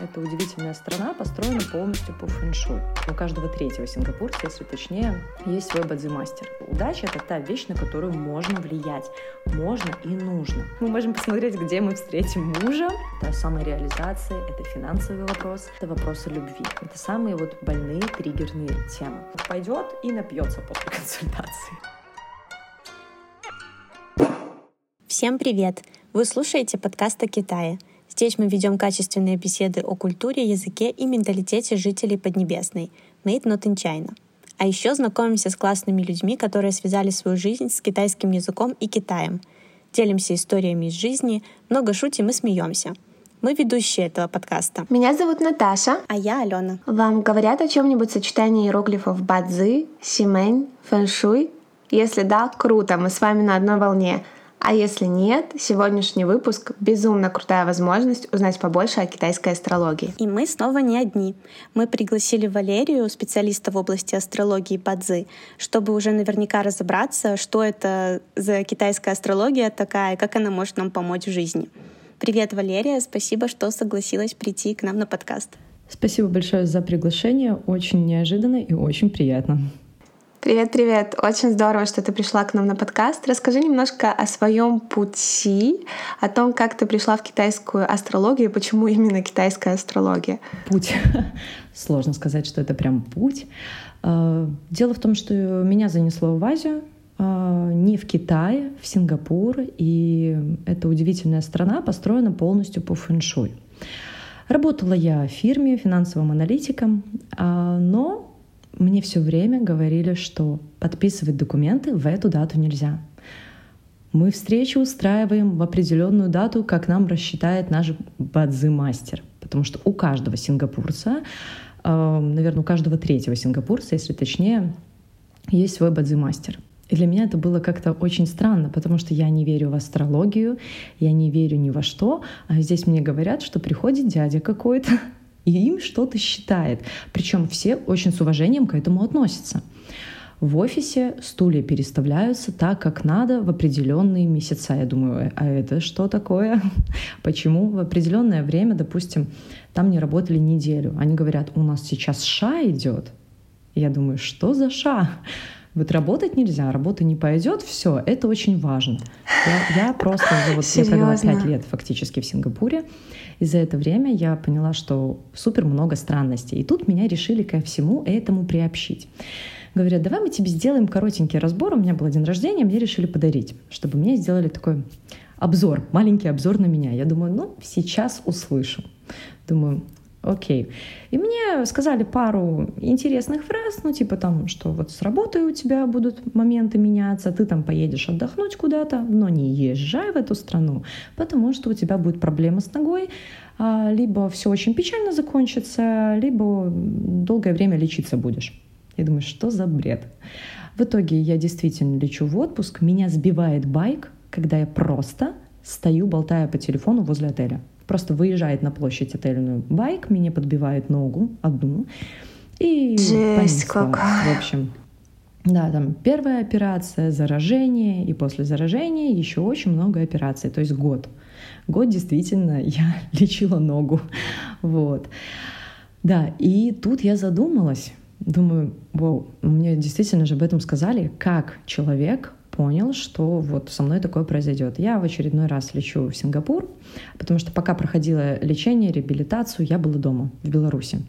Это удивительная страна, построена полностью по фэншуй. У каждого третьего сингапурца, если точнее, есть свой бадзи-мастер. Удача — это та вещь, на которую можно влиять. Можно и нужно. Мы можем посмотреть, где мы встретим мужа. Это самореализация, это финансовый вопрос, это вопросы любви. Это самые вот больные, триггерные темы. Пойдет и напьется после консультации. Всем привет! Вы слушаете подкаст о Китае — Здесь мы ведем качественные беседы о культуре, языке и менталитете жителей Поднебесной, made not in China. А еще знакомимся с классными людьми, которые связали свою жизнь с китайским языком и Китаем. Делимся историями из жизни, много шутим и смеемся. Мы ведущие этого подкаста. Меня зовут Наташа. А я Алена. Вам говорят о чем-нибудь сочетании иероглифов бадзи, симэнь, фэншуй? Если да, круто, мы с вами на одной волне. А если нет, сегодняшний выпуск — безумно крутая возможность узнать побольше о китайской астрологии. И мы снова не одни. Мы пригласили Валерию, специалиста в области астрологии Падзы, чтобы уже наверняка разобраться, что это за китайская астрология такая, как она может нам помочь в жизни. Привет, Валерия, спасибо, что согласилась прийти к нам на подкаст. Спасибо большое за приглашение, очень неожиданно и очень приятно. Привет, привет! Очень здорово, что ты пришла к нам на подкаст. Расскажи немножко о своем пути, о том, как ты пришла в китайскую астрологию и почему именно китайская астрология. Путь. Сложно сказать, что это прям путь. А, дело в том, что меня занесло в Азию, а, не в Китай, в Сингапур, и эта удивительная страна построена полностью по фэншуй. Работала я в фирме финансовым аналитиком, а, но мне все время говорили, что подписывать документы в эту дату нельзя. Мы встречу устраиваем в определенную дату, как нам рассчитает наш бадзи-мастер. Потому что у каждого сингапурца, э, наверное, у каждого третьего сингапурца, если точнее, есть свой бадзи-мастер. И для меня это было как-то очень странно, потому что я не верю в астрологию, я не верю ни во что. А здесь мне говорят, что приходит дядя какой-то, и им что-то считает. Причем все очень с уважением к этому относятся. В офисе стулья переставляются так, как надо в определенные месяца. Я думаю, а это что такое? Почему в определенное время, допустим, там не работали неделю? Они говорят, у нас сейчас ша идет. Я думаю, что за ша? Вот работать нельзя, работа не пойдет, все, это очень важно. Я, я просто вот я провела пять лет фактически в Сингапуре, и за это время я поняла, что супер много странностей. И тут меня решили ко всему этому приобщить. Говорят, давай мы тебе сделаем коротенький разбор. У меня был день рождения, мне решили подарить, чтобы мне сделали такой обзор, маленький обзор на меня. Я думаю, ну, сейчас услышу. Думаю, Окей. И мне сказали пару интересных фраз, ну, типа там, что вот с работой у тебя будут моменты меняться, ты там поедешь отдохнуть куда-то, но не езжай в эту страну, потому что у тебя будет проблема с ногой, а, либо все очень печально закончится, либо долгое время лечиться будешь. Я думаю, что за бред? В итоге я действительно лечу в отпуск, меня сбивает байк, когда я просто стою, болтая по телефону возле отеля. Просто выезжает на площадь отельную байк, меня подбивает ногу одну. И Жесть какая. В общем, да, там первая операция, заражение, и после заражения еще очень много операций, то есть год. Год действительно я лечила ногу. Вот. Да, и тут я задумалась, думаю, вау, мне действительно же об этом сказали, как человек понял, что вот со мной такое произойдет. Я в очередной раз лечу в Сингапур, потому что пока проходила лечение, реабилитацию, я была дома, в Беларуси.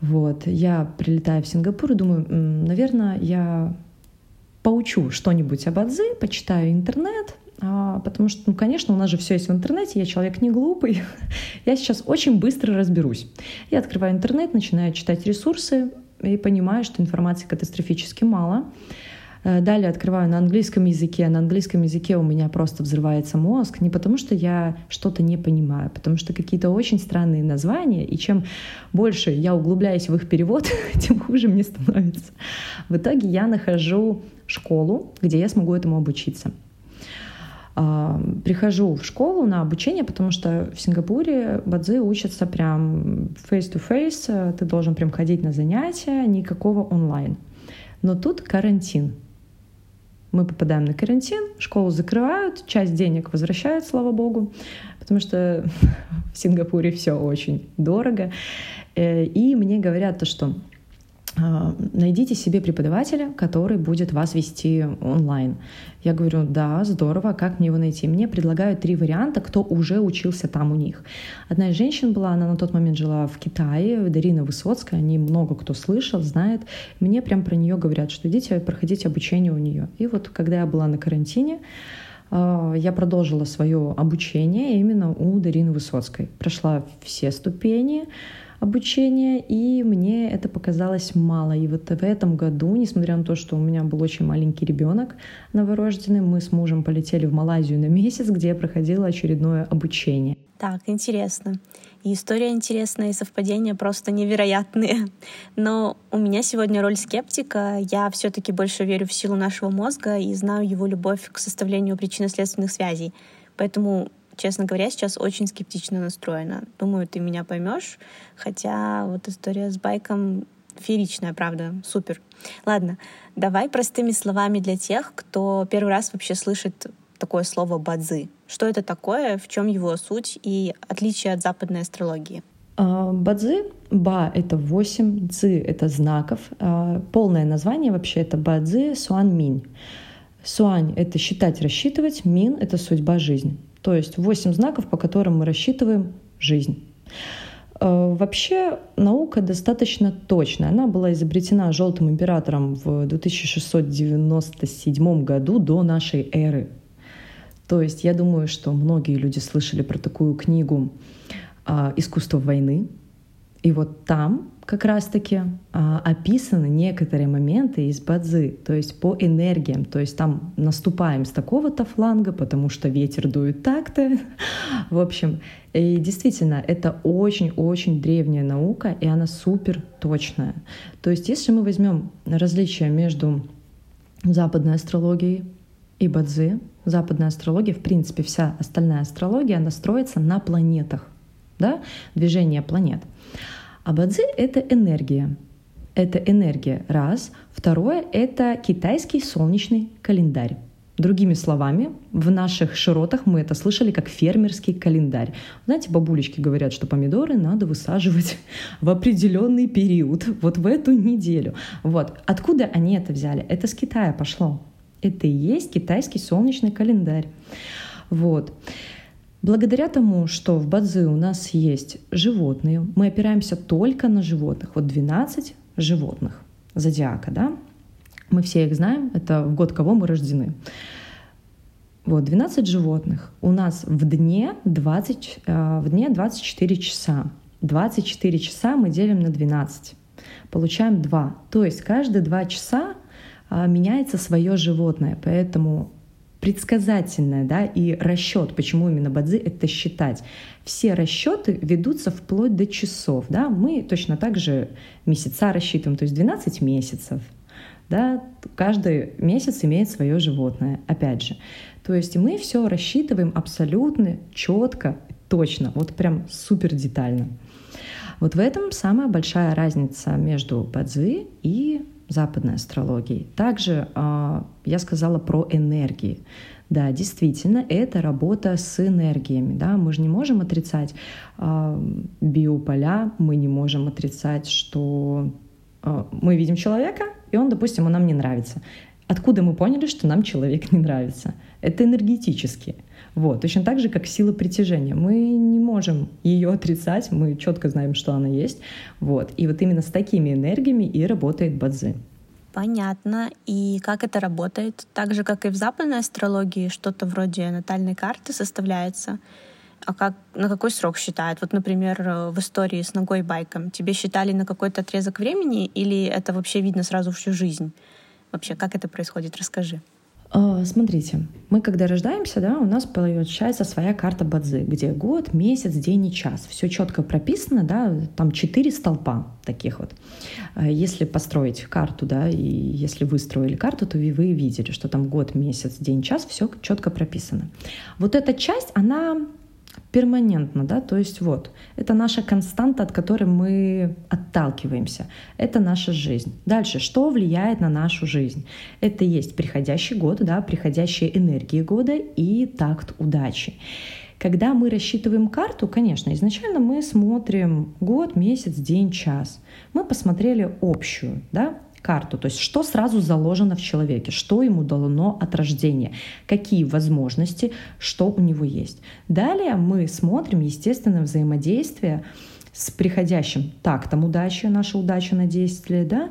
Вот. Я прилетаю в Сингапур и думаю, наверное, я поучу что-нибудь об Адзи, почитаю интернет, а, потому что, ну, конечно, у нас же все есть в интернете, я человек не глупый, я сейчас очень быстро разберусь. Я открываю интернет, начинаю читать ресурсы и понимаю, что информации катастрофически мало. Э, далее открываю на английском языке. На английском языке у меня просто взрывается мозг. Не потому, что я что-то не понимаю, потому что какие-то очень странные названия. И чем больше я углубляюсь в их перевод, тем хуже мне становится. В итоге я нахожу школу, где я смогу этому обучиться а, прихожу в школу на обучение, потому что в Сингапуре бадзи учатся прям face-to-face, ты должен прям ходить на занятия, никакого онлайн. Но тут карантин мы попадаем на карантин, школу закрывают, часть денег возвращают, слава богу, потому что в Сингапуре все очень дорого. Э, и мне говорят то, что найдите себе преподавателя, который будет вас вести онлайн. Я говорю, да, здорово, как мне его найти? Мне предлагают три варианта, кто уже учился там у них. Одна из женщин была, она на тот момент жила в Китае, Дарина Высоцкая, они много кто слышал, знает. Мне прям про нее говорят, что идите проходите обучение у нее. И вот когда я была на карантине, а, я продолжила свое обучение именно у Дарины Высоцкой. Прошла все ступени, обучения, и мне это показалось мало. И вот в этом году, несмотря на то, что у меня был очень маленький ребенок новорожденный, мы с мужем полетели в Малайзию на месяц, где я проходила очередное обучение. Так, интересно. И история интересная, и совпадения просто невероятные. Но у меня сегодня роль скептика. Я все-таки больше верю в силу нашего мозга и знаю его любовь к составлению причинно-следственных связей. Поэтому честно говоря, сейчас очень скептично настроена. Думаю, ты меня поймешь. Хотя вот история с байком фееричная, правда, супер. Ладно, давай простыми словами для тех, кто первый раз вообще слышит такое слово бадзи. Что это такое, в чем его суть и отличие от западной астрологии? А, бадзи, ба — это восемь, ци — это знаков. А, полное название вообще — это бадзи суан минь. Суань — это считать, рассчитывать, мин — это судьба, жизнь. То есть 8 знаков, по которым мы рассчитываем жизнь. Э, вообще наука достаточно точная. Она была изобретена желтым императором в 2697 году до нашей эры. То есть я думаю, что многие люди слышали про такую книгу а, «Искусство войны». И вот там как раз-таки а, описаны некоторые моменты из бадзы, то есть по энергиям, то есть там наступаем с такого-то фланга, потому что ветер дует так-то. В общем, и действительно, это очень-очень древняя наука, и она супер точная. То есть если мы возьмем различия между западной астрологией и бадзи, западная астрология, в принципе, вся остальная астрология, она строится на планетах, да, движение планет. А бадзи — это энергия. Это энергия, раз. Второе — это китайский солнечный календарь. Другими словами, в наших широтах мы это слышали как фермерский календарь. Знаете, бабулечки говорят, что помидоры надо высаживать в определенный период, вот в эту неделю. Вот. Откуда они это взяли? Это с Китая пошло. Это и есть китайский солнечный календарь. Вот. Благодаря тому, что в Бадзи у нас есть животные, мы опираемся только на животных. Вот 12 животных зодиака, да? Мы все их знаем, это в год кого мы рождены. Вот, 12 животных. У нас в дне, 20, э, в дне 24 часа. 24 часа мы делим на 12. Получаем 2. То есть каждые 2 часа а, меняется свое животное. Поэтому предсказательное, да, и расчет, почему именно бадзи, это считать. Все расчеты ведутся вплоть до часов, да, мы точно так же месяца рассчитываем, то есть 12 месяцев, да, каждый месяц имеет свое животное, опять же. То есть мы все рассчитываем абсолютно четко, точно, вот прям супер детально. Вот в этом самая большая разница между бадзи и западной астрологии. Также э, я сказала про энергии. Да, действительно, это работа с энергиями. Да? Мы же не можем отрицать э, биополя, мы не можем отрицать, что э, мы видим человека, и он, допустим, он нам не нравится. Откуда мы поняли, что нам человек не нравится? Это энергетически. Вот. Точно так же, как сила притяжения. Мы не можем ее отрицать, мы четко знаем, что она есть. Вот. И вот именно с такими энергиями и работает Бадзи. Понятно. И как это работает? Так же, как и в западной астрологии, что-то вроде натальной карты составляется. А как, на какой срок считают? Вот, например, в истории с ногой байком. Тебе считали на какой-то отрезок времени или это вообще видно сразу всю жизнь? Вообще, как это происходит? Расскажи. А, смотрите, мы когда рождаемся, да, у нас получается своя карта Бадзи, где год, месяц, день и час. Все четко прописано, да, там четыре столпа таких вот. А, если построить карту, да, и если вы строили карту, то вы видели, что там год, месяц, день, час, все четко прописано. Вот эта часть, она перманентно, да, то есть вот, это наша константа, от которой мы отталкиваемся, это наша жизнь. Дальше, что влияет на нашу жизнь? Это есть приходящий год, да, приходящие энергии года и такт удачи. Когда мы рассчитываем карту, конечно, изначально мы смотрим год, месяц, день, час. Мы посмотрели общую, да, карту, то есть что сразу заложено в человеке, что ему дано от рождения, какие возможности, что у него есть. Далее мы смотрим, естественно, взаимодействие с приходящим. Тактом удачи, наша удача на 10 лет, да,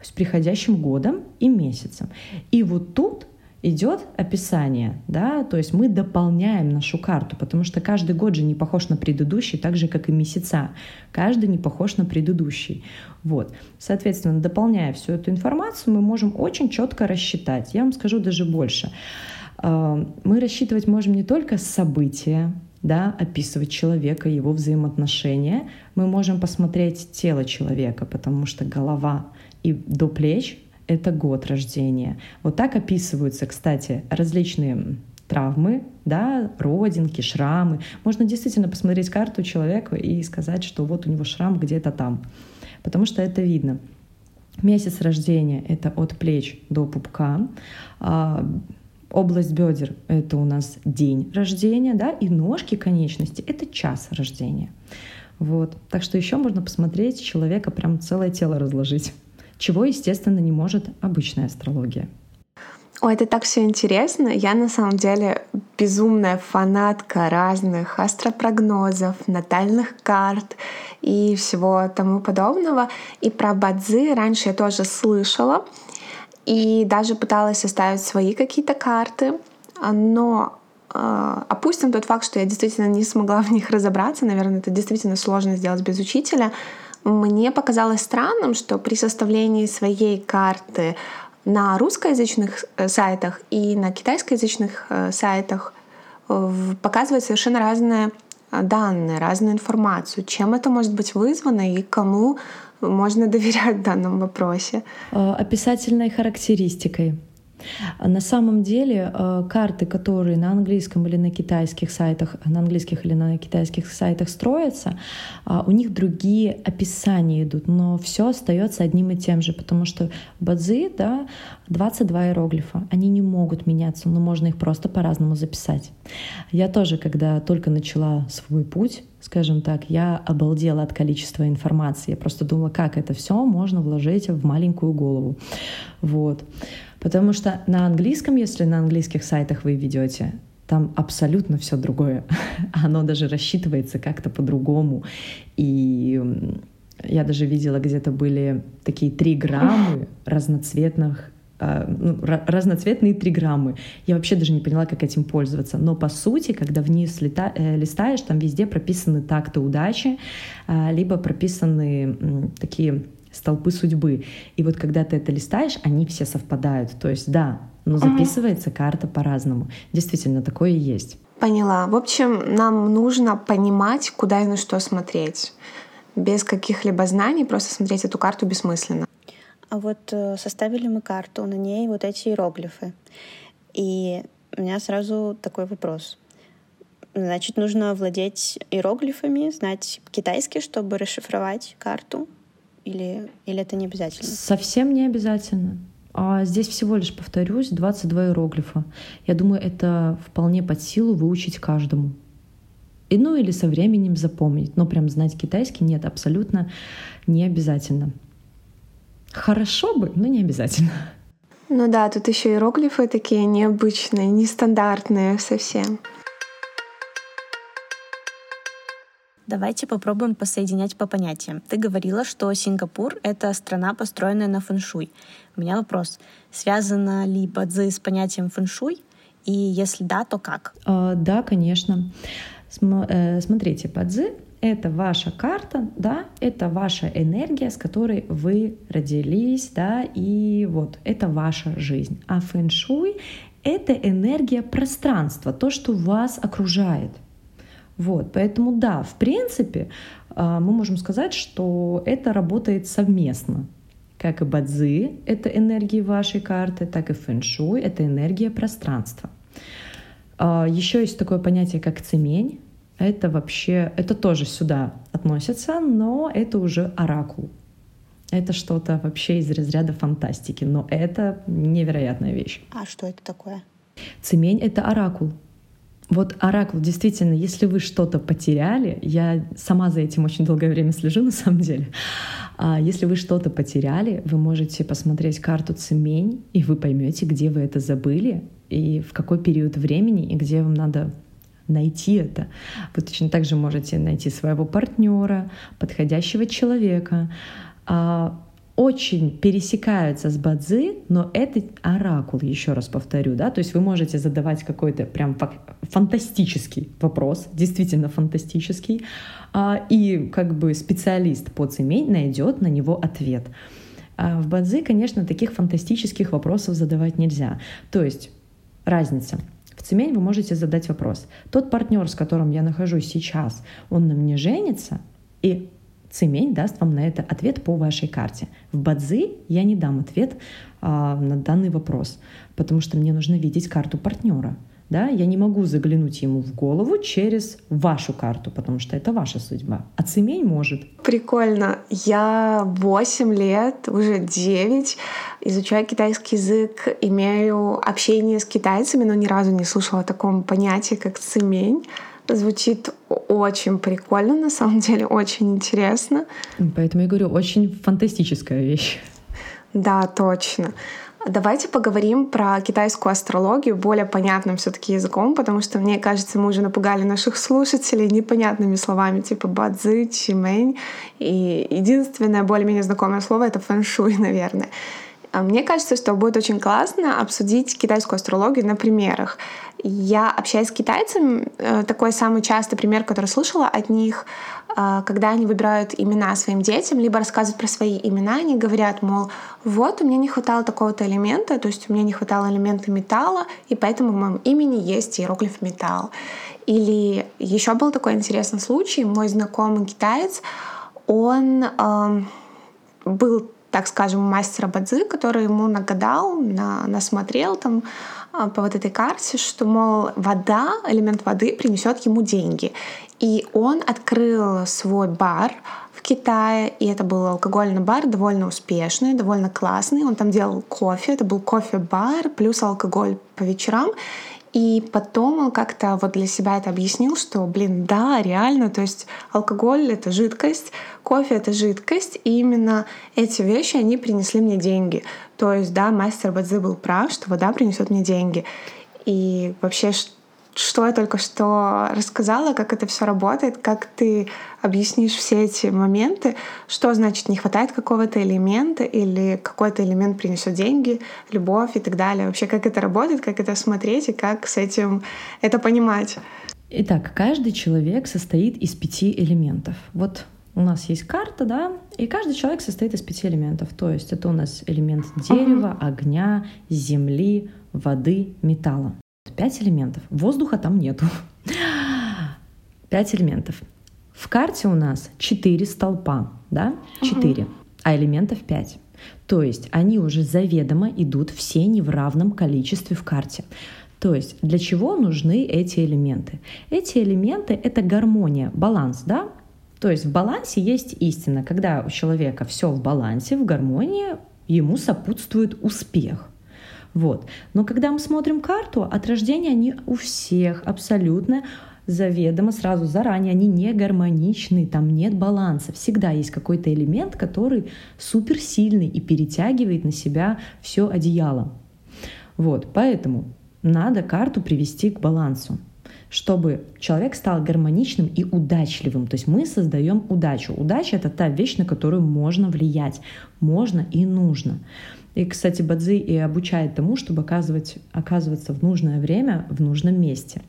с приходящим годом и месяцем. И вот тут идет описание, да, то есть мы дополняем нашу карту, потому что каждый год же не похож на предыдущий, так же, как и месяца. Каждый не похож на предыдущий. Вот. Соответственно, дополняя всю эту информацию, мы можем очень четко рассчитать. Я вам скажу даже больше. А, мы рассчитывать можем не только события, да, описывать человека, его взаимоотношения. Мы можем посмотреть тело человека, потому что голова и до плеч — это год рождения. Вот так описываются, кстати, различные травмы, да, родинки, шрамы. Можно действительно посмотреть карту человека и сказать, что вот у него шрам где-то там, потому что это видно. Месяц рождения — это от плеч до пупка. А, область бедер — это у нас день рождения, да, и ножки, конечности — это час рождения. Вот. Так что еще можно посмотреть человека, прям целое тело разложить чего, естественно, не может обычная астрология. Ой, это так все интересно. Я на самом деле безумная фанатка разных астропрогнозов, натальных карт и всего тому подобного. И про бадзи раньше я тоже слышала и даже пыталась составить свои какие-то карты, но опустим тот факт, что я действительно не смогла в них разобраться. Наверное, это действительно сложно сделать без учителя. Мне показалось странным, что при составлении своей карты на русскоязычных э, сайтах и на китайскоязычных э, сайтах э, показывают совершенно разные данные, разную информацию. Чем это может быть вызвано и кому можно доверять в данном вопросе? Описательной характеристикой. На самом деле э, карты, которые на английском или на китайских сайтах, на английских или на китайских сайтах строятся, а, у них другие описания идут, но все остается одним и тем же, потому что бадзи, да, 22 иероглифа, они не могут меняться, но можно их просто по-разному записать. Я тоже, когда только начала свой путь, скажем так, я обалдела от количества информации. Я просто думала, как это все можно вложить в маленькую голову. Вот. Потому что на английском, если на английских сайтах вы ведете, там абсолютно все другое. Оно даже рассчитывается как-то по-другому. И я даже видела, где-то были такие три граммы разноцветных а, ну, разноцветные триграммы. Я вообще даже не поняла, как этим пользоваться. Но по сути, когда вниз лета, э, листаешь, там везде прописаны такты удачи, э, либо прописаны такие столпы судьбы. И вот когда ты это листаешь, они все совпадают. То есть да, но записывается карта по-разному. Действительно, такое и есть. Поняла. В общем, нам нужно понимать, куда и на что смотреть. Без каких-либо знаний просто смотреть эту карту бессмысленно. А вот э, составили мы карту, на ней вот эти иероглифы. И у меня сразу такой вопрос. Значит, нужно владеть иероглифами, знать китайский, чтобы расшифровать карту? Или, или это не обязательно? Совсем не обязательно. А здесь всего лишь, повторюсь, 22 иероглифа. Я думаю, это вполне под силу выучить каждому. И, ну или со временем запомнить. Но прям знать китайский нет, абсолютно не обязательно. Хорошо бы, но не обязательно. Ну да, тут еще иероглифы такие необычные, нестандартные совсем. Давайте попробуем посоединять по понятиям. Ты говорила, что Сингапур — это страна, построенная на фэншуй. У меня вопрос. Связано ли бадзи с понятием фэншуй? И если да, то как? А, да, конечно. См- э, смотрите, бадзи — это ваша карта, да, это ваша энергия, с которой вы родились, да, и вот это ваша жизнь. А фэншуй — это энергия пространства, то, что вас окружает — вот, поэтому да, в принципе, а, мы можем сказать, что это работает совместно. Как и бадзи — это энергия вашей карты, так и фэншуй — это энергия пространства. А, Еще есть такое понятие, как цемень. Это вообще, это тоже сюда относится, но это уже оракул. Это что-то вообще из разряда фантастики, но это невероятная вещь. А что это такое? Цемень — это оракул. Вот оракул, действительно, если вы что-то потеряли, я сама за этим очень долгое время слежу на самом деле, а если вы что-то потеряли, вы можете посмотреть карту Цемень, и вы поймете, где вы это забыли, и в какой период времени, и где вам надо найти это. Вы точно так же можете найти своего партнера, подходящего человека. Очень пересекаются с бадзи, но это оракул, еще раз повторю, да, то есть вы можете задавать какой-то прям фантастический вопрос, действительно фантастический, а, и как бы специалист по цемень найдет на него ответ. А в бадзи, конечно, таких фантастических вопросов задавать нельзя. То есть разница. В цемень вы можете задать вопрос. Тот партнер, с которым я нахожусь сейчас, он на мне женится? И Цемень даст вам на это ответ по вашей карте. В Бадзи я не дам ответ а, на данный вопрос, потому что мне нужно видеть карту партнера. Да, я не могу заглянуть ему в голову через вашу карту, потому что это ваша судьба. А цемень может. Прикольно. Я 8 лет, уже 9, изучаю китайский язык, имею общение с китайцами, но ни разу не слышала о таком понятии, как цемень. Звучит очень прикольно, на самом деле, очень интересно. Поэтому я говорю, очень фантастическая вещь. Да, точно. Давайте поговорим про китайскую астрологию более понятным все-таки языком, потому что, мне кажется, мы уже напугали наших слушателей непонятными словами типа бадзи, чимэнь. И единственное более-менее знакомое слово — это фэншуй, наверное. А мне кажется, что будет очень классно обсудить китайскую астрологию на примерах. Я общаюсь с китайцами, э, такой самый частый пример, который слышала от них, э, когда они выбирают имена своим детям, либо рассказывают про свои имена, они говорят, мол, вот у меня не хватало такого-то элемента, то есть у меня не хватало элемента металла, и поэтому в моем имени есть иероглиф металл. Или еще был такой интересный случай, мой знакомый китаец, он э, был так скажем, мастера Бадзи, который ему нагадал, на, насмотрел там а, по вот этой карте, что, мол, вода, элемент воды принесет ему деньги. И он открыл свой бар в Китае, и это был алкогольный бар, довольно успешный, довольно классный. Он там делал кофе, это был кофе-бар плюс алкоголь по вечерам. И потом он как-то вот для себя это объяснил, что, блин, да, реально, то есть алкоголь — это жидкость, кофе — это жидкость, и именно эти вещи, они принесли мне деньги. То есть, да, мастер Бадзи был прав, что вода принесет мне деньги. И вообще, что я только что рассказала, как это все работает, как ты объяснишь все эти моменты, что значит не хватает какого-то элемента или какой-то элемент принесет деньги, любовь и так далее. Вообще, как это работает, как это смотреть и как с этим это понимать. Итак, каждый человек состоит из пяти элементов. Вот у нас есть карта, да, и каждый человек состоит из пяти элементов. То есть это у нас элемент дерева, огня, земли, воды, металла. Пять элементов. Воздуха там нету. Пять элементов. В карте у нас четыре столпа, да? Четыре. Угу. А элементов пять. То есть они уже заведомо идут все не в равном количестве в карте. То есть для чего нужны эти элементы? Эти элементы — это гармония, баланс, да? То есть в балансе есть истина. Когда у человека все в балансе, в гармонии, ему сопутствует успех. Вот. Но когда мы смотрим карту, от рождения они у всех абсолютно заведомо сразу заранее, они не гармоничны, там нет баланса. Всегда есть какой-то элемент, который суперсильный и перетягивает на себя все одеяло. Вот, поэтому надо карту привести к балансу чтобы человек стал гармоничным и удачливым. То есть мы создаем удачу. Удача — это та вещь, на которую можно влиять. Можно и нужно. И, кстати, Бадзи и обучает тому, чтобы оказывать, оказываться в нужное время в нужном месте.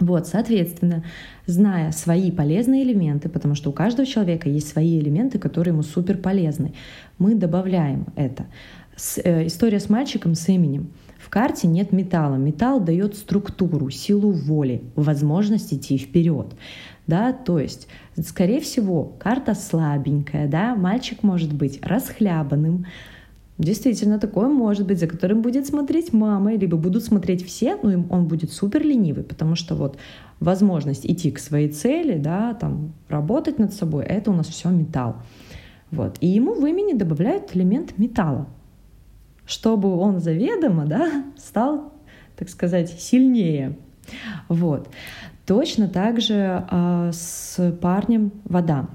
Вот, соответственно, зная свои полезные элементы, потому что у каждого человека есть свои элементы, которые ему супер полезны, мы добавляем это. С, э, история с мальчиком с именем. В карте нет металла. Металл дает структуру, силу воли, возможность идти вперед. Да, то есть, скорее всего, карта слабенькая, да, мальчик может быть расхлябанным, Действительно, такое может быть, за которым будет смотреть мама, либо будут смотреть все, но им он будет супер ленивый, потому что вот возможность идти к своей цели, да, там, работать над собой, это у нас все металл. Вот. И ему в имени добавляют элемент металла, чтобы он заведомо да, стал, так сказать, сильнее. Вот. Точно так же э, с парнем вода.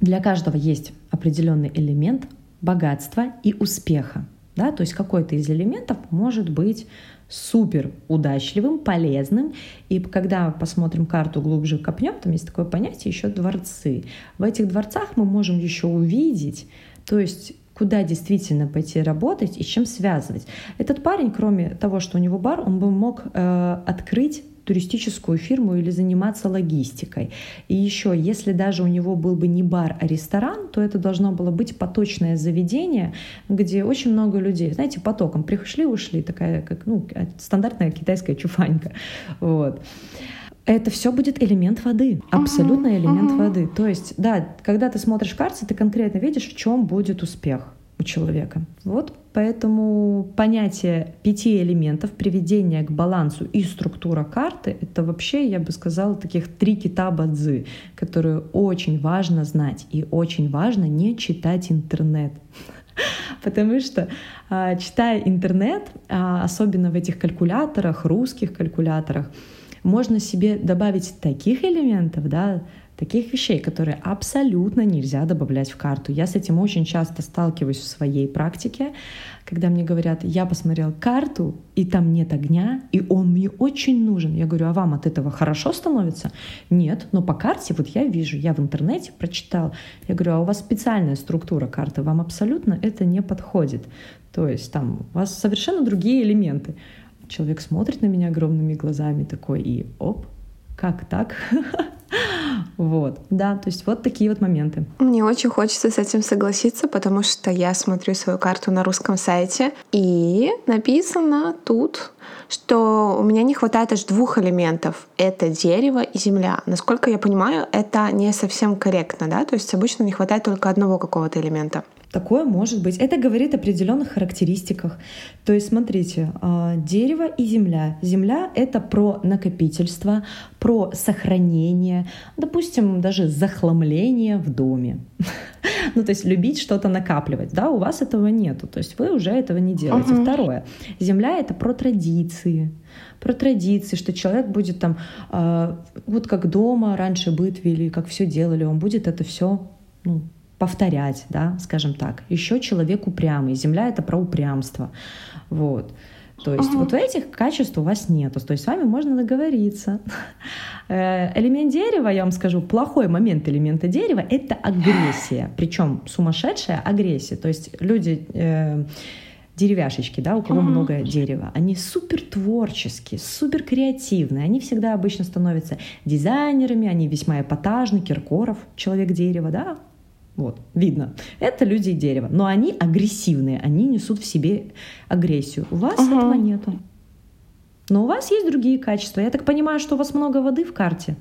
Для каждого есть определенный элемент богатства и успеха. Да? То есть какой-то из элементов может быть супер удачливым, полезным. И когда посмотрим карту глубже копнем, там есть такое понятие еще дворцы. В этих дворцах мы можем еще увидеть, то есть куда действительно пойти работать и чем связывать. Этот парень, кроме того, что у него бар, он бы мог э, открыть туристическую фирму или заниматься логистикой. И еще, если даже у него был бы не бар, а ресторан, то это должно было быть поточное заведение, где очень много людей, знаете, потоком пришли, ушли, такая как ну, стандартная китайская чуфанька. Вот это все будет элемент воды, абсолютно uh-huh, элемент uh-huh. воды. То есть, да, когда ты смотришь карты, ты конкретно видишь, в чем будет успех у человека. Вот поэтому понятие пяти элементов, приведения к балансу и структура карты — это вообще, я бы сказала, таких три кита бадзы, которые очень важно знать и очень важно не читать интернет. Потому что, а, читая интернет, а, особенно в этих калькуляторах, русских калькуляторах, можно себе добавить таких элементов, да, таких вещей, которые абсолютно нельзя добавлять в карту. Я с этим очень часто сталкиваюсь в своей практике, когда мне говорят, я посмотрел карту, и там нет огня, и он мне очень нужен. Я говорю, а вам от этого хорошо становится? Нет, но по карте вот я вижу, я в интернете прочитал. Я говорю, а у вас специальная структура карты, вам абсолютно это не подходит. То есть там у вас совершенно другие элементы. Человек смотрит на меня огромными глазами такой, и оп, как так? Вот, да, то есть вот такие вот моменты. Мне очень хочется с этим согласиться, потому что я смотрю свою карту на русском сайте, и написано тут, что у меня не хватает аж двух элементов. Это дерево и земля. Насколько я понимаю, это не совсем корректно, да? То есть обычно не хватает только одного какого-то элемента. Такое может быть. Это говорит о определенных характеристиках. То есть, смотрите, а, дерево и земля. Земля — это про накопительство, про сохранение, допустим, даже захламление в доме. Ну, то есть любить что-то накапливать. Да, у вас этого нету. То есть вы уже этого не делаете. Второе. Земля — это про традиции про традиции, что человек будет там, э, вот как дома раньше быт вели, как все делали, он будет это все ну, повторять, да, скажем так. Еще человек упрямый. Земля — это про упрямство. Вот. То есть uh-huh. вот этих качеств у вас нету. То есть с вами можно договориться. Э, элемент дерева, я вам скажу, плохой момент элемента дерева — это агрессия. Причем сумасшедшая агрессия. То есть люди... Э, деревяшечки, да, у кого uh-huh. много дерева, они супер творческие, супер креативные, они всегда обычно становятся дизайнерами, они весьма эпатажны, Киркоров, человек дерева, да, вот, видно. Это люди и дерево. Но они агрессивные, они несут в себе агрессию. У вас ага. этого нету. Но у вас есть другие качества. Я так понимаю, что у вас много воды в карте.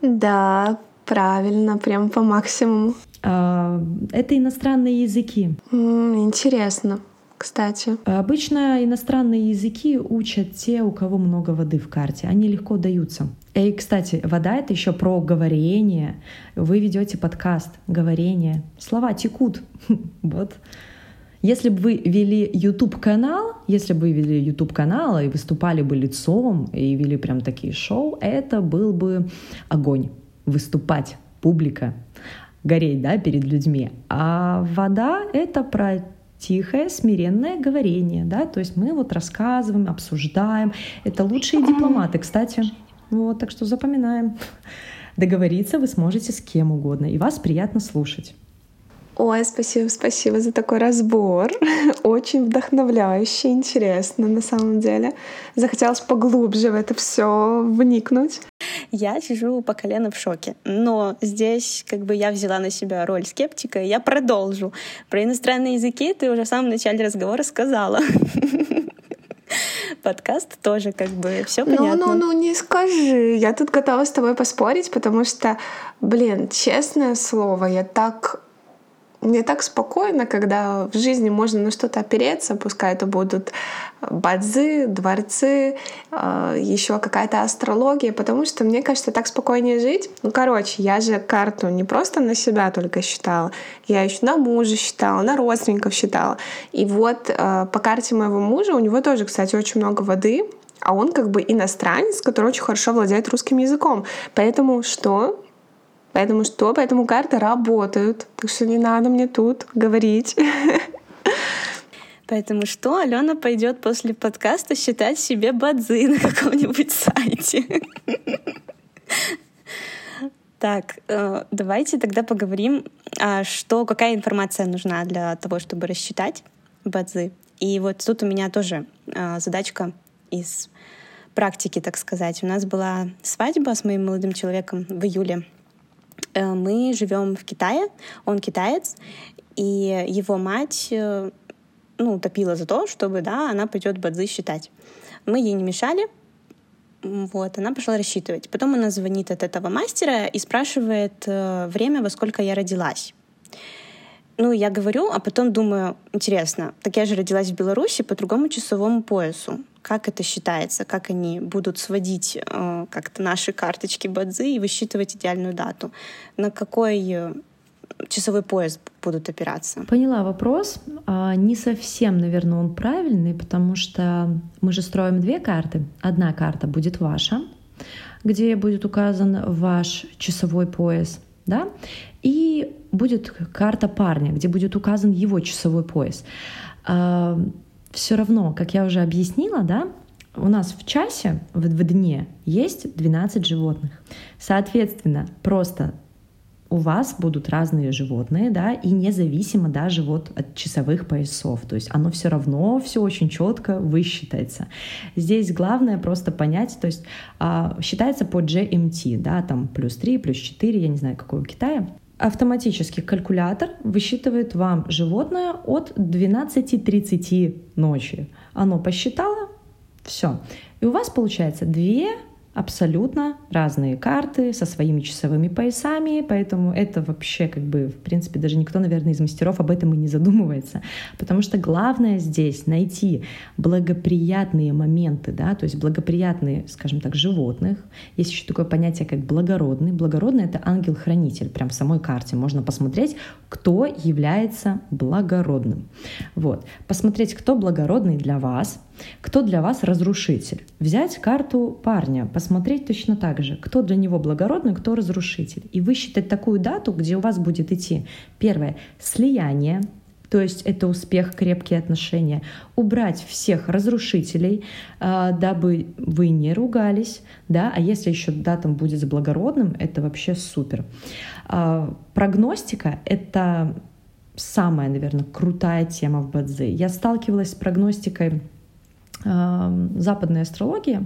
Да, правильно, прям по максимуму. А, это иностранные языки. Интересно кстати. Обычно иностранные языки учат те, у кого много воды в карте. Они легко даются. И, кстати, вода — это еще про говорение. Вы ведете подкаст, говорение. Слова текут. вот. Если бы вы вели YouTube-канал, если бы вы вели YouTube-канал и выступали бы лицом, и вели прям такие шоу, это был бы огонь. Выступать, публика, гореть, да, перед людьми. А вода — это про тихое, смиренное говорение, да, то есть мы вот рассказываем, обсуждаем. Это лучшие дипломаты, кстати. Вот, так что запоминаем. Договориться вы сможете с кем угодно, и вас приятно слушать. Ой, спасибо, спасибо за такой разбор. Очень вдохновляюще, интересно на самом деле. Захотелось поглубже в это все вникнуть. Я сижу по колено в шоке. Но здесь как бы я взяла на себя роль скептика, и я продолжу. Про иностранные языки ты уже в самом начале разговора сказала. подкаст тоже как бы все ну, понятно. Ну, ну, ну, не скажи. Я тут готова с тобой поспорить, потому что, блин, честное слово, я так мне так спокойно, когда в жизни можно на что-то опереться, пускай это будут бадзы, дворцы, э, еще какая-то астрология, потому что мне кажется, так спокойнее жить. Ну, короче, я же карту не просто на себя только считала, я еще на мужа считала, на родственников считала. И вот э, по карте моего мужа, у него тоже, кстати, очень много воды, а он как бы иностранец, который очень хорошо владеет русским языком. Поэтому что? Поэтому что? Поэтому карты работают. Так что не надо мне тут говорить. Поэтому что Алена пойдет после подкаста считать себе бадзы на каком-нибудь сайте? Так, э, давайте тогда поговорим, а что, какая информация нужна для того, чтобы рассчитать бадзы. И вот тут у меня тоже э, задачка из практики, так сказать. У нас была свадьба с моим молодым человеком в июле. Э, мы живем в Китае, он китаец, и его мать ну, топила за то, чтобы, да, она пойдет бадзы считать. Мы ей не мешали, вот, она пошла рассчитывать. Потом она звонит от этого мастера и спрашивает э, время, во сколько я родилась. Ну, я говорю, а потом думаю, интересно, так я же родилась в Беларуси по другому часовому поясу. Как это считается? Как они будут сводить э, как-то наши карточки бадзы и высчитывать идеальную дату? На какой э, часовой пояс будут опираться. Поняла вопрос. А, не совсем, наверное, он правильный, потому что мы же строим две карты. Одна карта будет ваша, где будет указан ваш часовой пояс, да, и будет карта парня, где будет указан его часовой пояс. Все равно, как я уже объяснила, да, у нас в часе, в, в дне есть 12 животных. Соответственно, просто у вас будут разные животные, да, и независимо даже вот от часовых поясов. То есть оно все равно все очень четко высчитается. Здесь главное просто понять, то есть а, считается по GMT, да, там плюс 3, плюс 4, я не знаю, какой у Китая. Автоматический калькулятор высчитывает вам животное от 12.30 ночи. Оно посчитало, все. И у вас получается две абсолютно разные карты со своими часовыми поясами, поэтому это вообще как бы, в принципе, даже никто, наверное, из мастеров об этом и не задумывается, потому что главное здесь найти благоприятные моменты, да, то есть благоприятные, скажем так, животных. Есть еще такое понятие, как благородный. Благородный — это ангел-хранитель, прям в самой карте можно посмотреть, кто является благородным. Вот. Посмотреть, кто благородный для вас, кто для вас разрушитель. Взять карту парня, посмотреть точно так же, кто для него благородный, кто разрушитель. И высчитать такую дату, где у вас будет идти первое — слияние, то есть это успех, крепкие отношения. Убрать всех разрушителей, а, дабы вы не ругались, да, а если еще датам будет с благородным, это вообще супер. А, прогностика — это самая, наверное, крутая тема в Бадзе. Я сталкивалась с прогностикой западной астрологии,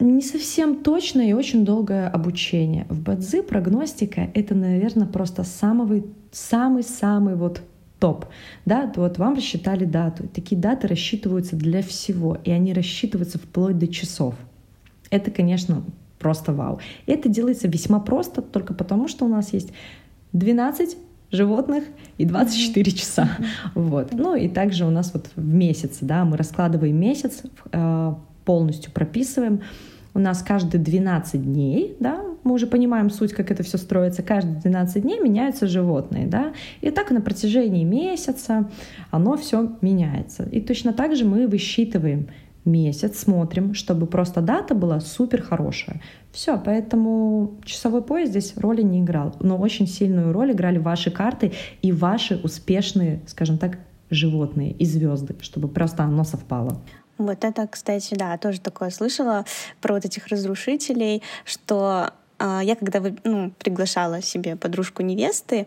не совсем точное и очень долгое обучение. В Бадзи прогностика — это, наверное, просто самый, самый-самый вот топ. Да, вот вам рассчитали дату. Такие даты рассчитываются для всего, и они рассчитываются вплоть до часов. Это, конечно, просто вау. Это делается весьма просто, только потому, что у нас есть 12 животных и 24 часа. Вот. Ну и также у нас вот в месяц, да, мы раскладываем месяц, э, полностью прописываем. У нас каждые 12 дней, да, мы уже понимаем суть, как это все строится, каждые 12 дней меняются животные, да, и так на протяжении месяца оно все меняется. И точно так же мы высчитываем месяц, смотрим, чтобы просто дата была супер хорошая. Все, поэтому часовой пояс здесь роли не играл. Но очень сильную роль играли ваши карты и ваши успешные, скажем так, животные и звезды, чтобы просто оно совпало. Вот это, кстати, да, тоже такое слышала про вот этих разрушителей, что э, я когда ну, приглашала себе подружку невесты,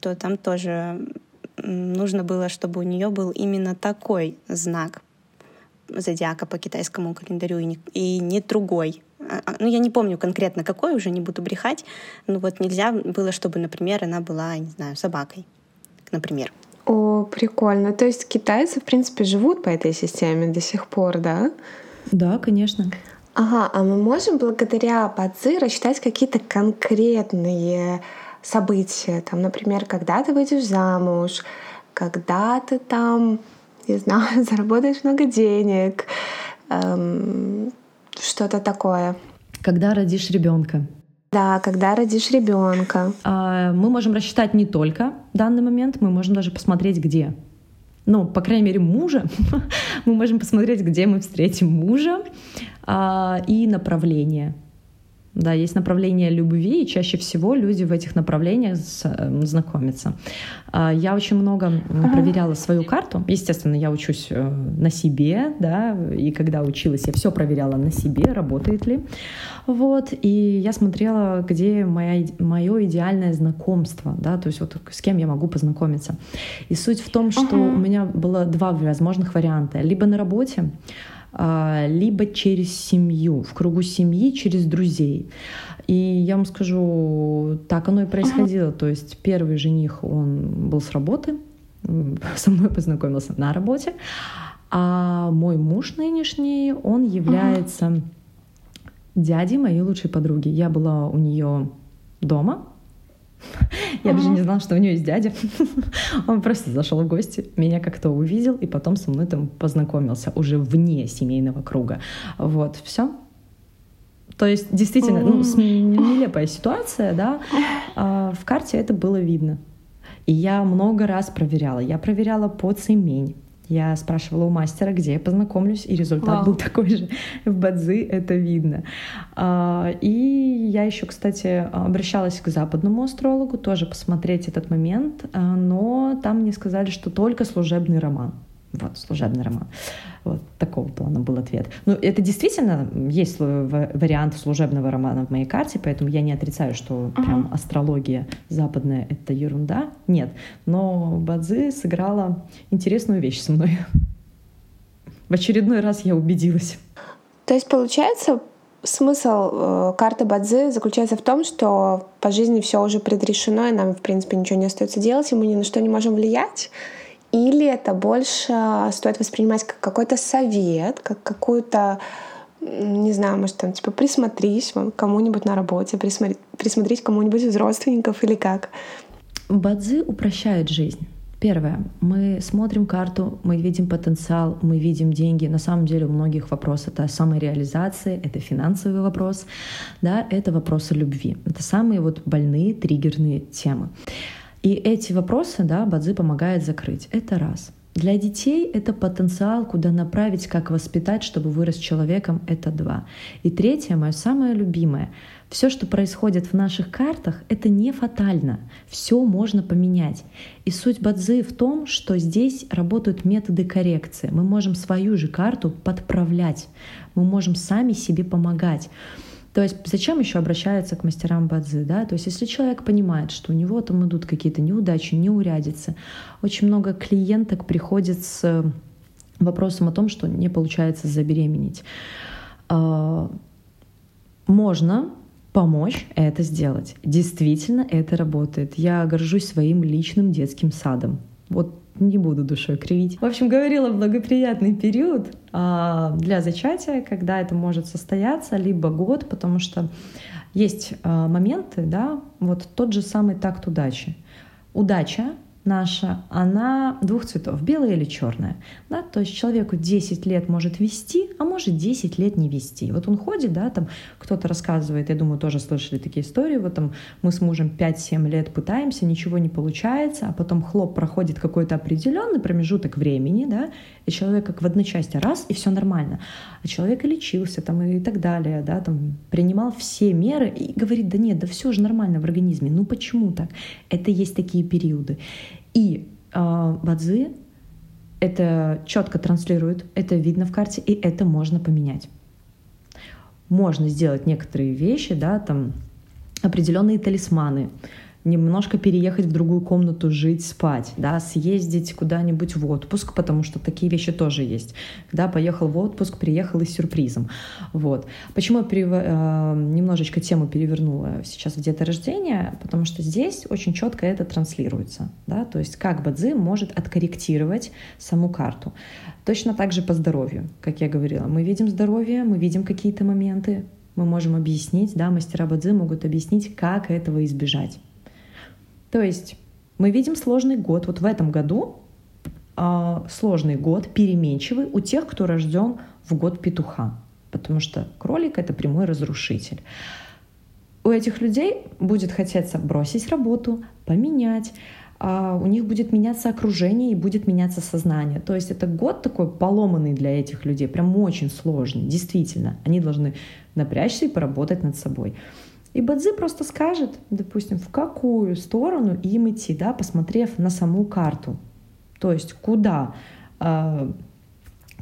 то там тоже нужно было, чтобы у нее был именно такой знак зодиака по китайскому календарю и не, и не другой. А, а, ну, я не помню конкретно какой, уже не буду брехать. Но вот нельзя было, чтобы, например, она была, не знаю, собакой, например. О, прикольно. То есть китайцы, в принципе, живут по этой системе до сих пор, да? Да, конечно. Ага, а мы можем благодаря Бадзи рассчитать какие-то конкретные события? Там, например, когда ты выйдешь замуж, когда ты там не знаю, заработаешь много денег, эм, что-то такое. Когда родишь ребенка. Да, когда родишь ребенка. А, мы можем рассчитать не только данный момент, мы можем даже посмотреть, где. ну, по крайней мере, мужа. мы можем посмотреть, где мы встретим мужа а, и направление. Да, есть направление любви, и чаще всего люди в этих направлениях эм, знакомятся. А, я очень много проверяла свою карту. Естественно, я учусь э, на себе, да, и когда училась, я все проверяла на себе, работает ли. Вот, и я смотрела, где моя, мое идеальное знакомство, да, то есть вот с кем я могу познакомиться. И суть в том, что uh-huh. у меня было два возможных варианта. Либо на работе, либо через семью, в кругу семьи, через друзей. И я вам скажу, так оно и происходило. То есть первый жених, он был с работы, со мной познакомился на работе, а мой муж нынешний, он является дядей моей лучшей подруги. Я была у нее дома, я даже не знала, что у нее есть дядя. Он просто зашел в гости, меня как-то увидел и потом со мной там познакомился уже вне семейного круга. Вот, все. То есть действительно, ну, нелепая ситуация, да. А в карте это было видно. И я много раз проверяла. Я проверяла по цемень. Я спрашивала у мастера, где я познакомлюсь, и результат Вау. был такой же. В Бадзи это видно. А, и я еще, кстати, обращалась к западному астрологу, тоже посмотреть этот момент, а, но там мне сказали, что только служебный роман. Вот, служебный роман. Вот такого плана был ответ. Ну, это действительно есть вариант служебного романа в моей карте, поэтому я не отрицаю, что uh-huh. прям астрология западная — это ерунда. Нет. Но Бадзи сыграла интересную вещь со мной. В очередной раз я убедилась. То есть, получается, смысл э, карты Бадзи заключается в том, что по жизни все уже предрешено, и нам, в принципе, ничего не остается делать, и мы ни на что не можем влиять. Или это больше стоит воспринимать как какой-то совет, как какую-то не знаю, может, там, типа, присмотрись кому-нибудь на работе, присмотри, присмотрись кому-нибудь из родственников или как? Бадзи упрощает жизнь. Первое. Мы смотрим карту, мы видим потенциал, мы видим деньги. На самом деле у многих вопрос это самореализация, это финансовый вопрос, да, это вопросы любви. Это самые вот больные, триггерные темы. И эти вопросы да, Бадзи помогает закрыть. Это раз. Для детей это потенциал, куда направить, как воспитать, чтобы вырос человеком, это два. И третье, мое самое любимое. Все, что происходит в наших картах, это не фатально. Все можно поменять. И суть Бадзи в том, что здесь работают методы коррекции. Мы можем свою же карту подправлять. Мы можем сами себе помогать. То есть зачем еще обращаются к мастерам бадзи, да? То есть если человек понимает, что у него там идут какие-то неудачи, неурядицы, очень много клиенток приходит с вопросом о том, что не получается забеременеть. А, можно помочь это сделать. Действительно, это работает. Я горжусь своим личным детским садом. Вот не буду душой кривить. В общем, говорила благоприятный период а, для зачатия, когда это может состояться, либо год, потому что есть а, моменты, да, вот тот же самый такт удачи. Удача наша, она двух цветов, белая или черная. Да? То есть человеку 10 лет может вести, а может 10 лет не вести. Вот он ходит, да, там кто-то рассказывает, я думаю, тоже слышали такие истории, вот там мы с мужем 5-7 лет пытаемся, ничего не получается, а потом хлоп проходит какой-то определенный промежуток времени, да, и человек как в одночасье раз, и все нормально. А человек и лечился там и так далее, да, там принимал все меры и говорит, да нет, да все же нормально в организме, ну почему так? Это есть такие периоды. И э, Бадзи это четко транслирует, это видно в карте, и это можно поменять. Можно сделать некоторые вещи, да, там определенные талисманы, немножко переехать в другую комнату, жить, спать, да, съездить куда-нибудь в отпуск, потому что такие вещи тоже есть. Да, поехал в отпуск, приехал и с сюрпризом. Вот. Почему я перев... э, немножечко тему перевернула сейчас в деторождение? Потому что здесь очень четко это транслируется. Да? То есть как Бадзи может откорректировать саму карту. Точно так же по здоровью, как я говорила. Мы видим здоровье, мы видим какие-то моменты, мы можем объяснить, да, мастера Бадзи могут объяснить, как этого избежать. То есть мы видим сложный год. Вот в этом году э, сложный год, переменчивый у тех, кто рожден в год петуха, потому что кролик это прямой разрушитель. У этих людей будет хотеться бросить работу, поменять, а у них будет меняться окружение и будет меняться сознание. То есть это год такой поломанный для этих людей, прям очень сложный, действительно. Они должны напрячься и поработать над собой. И Бадзи просто скажет, допустим, в какую сторону им идти, да, посмотрев на саму карту. То есть куда, э,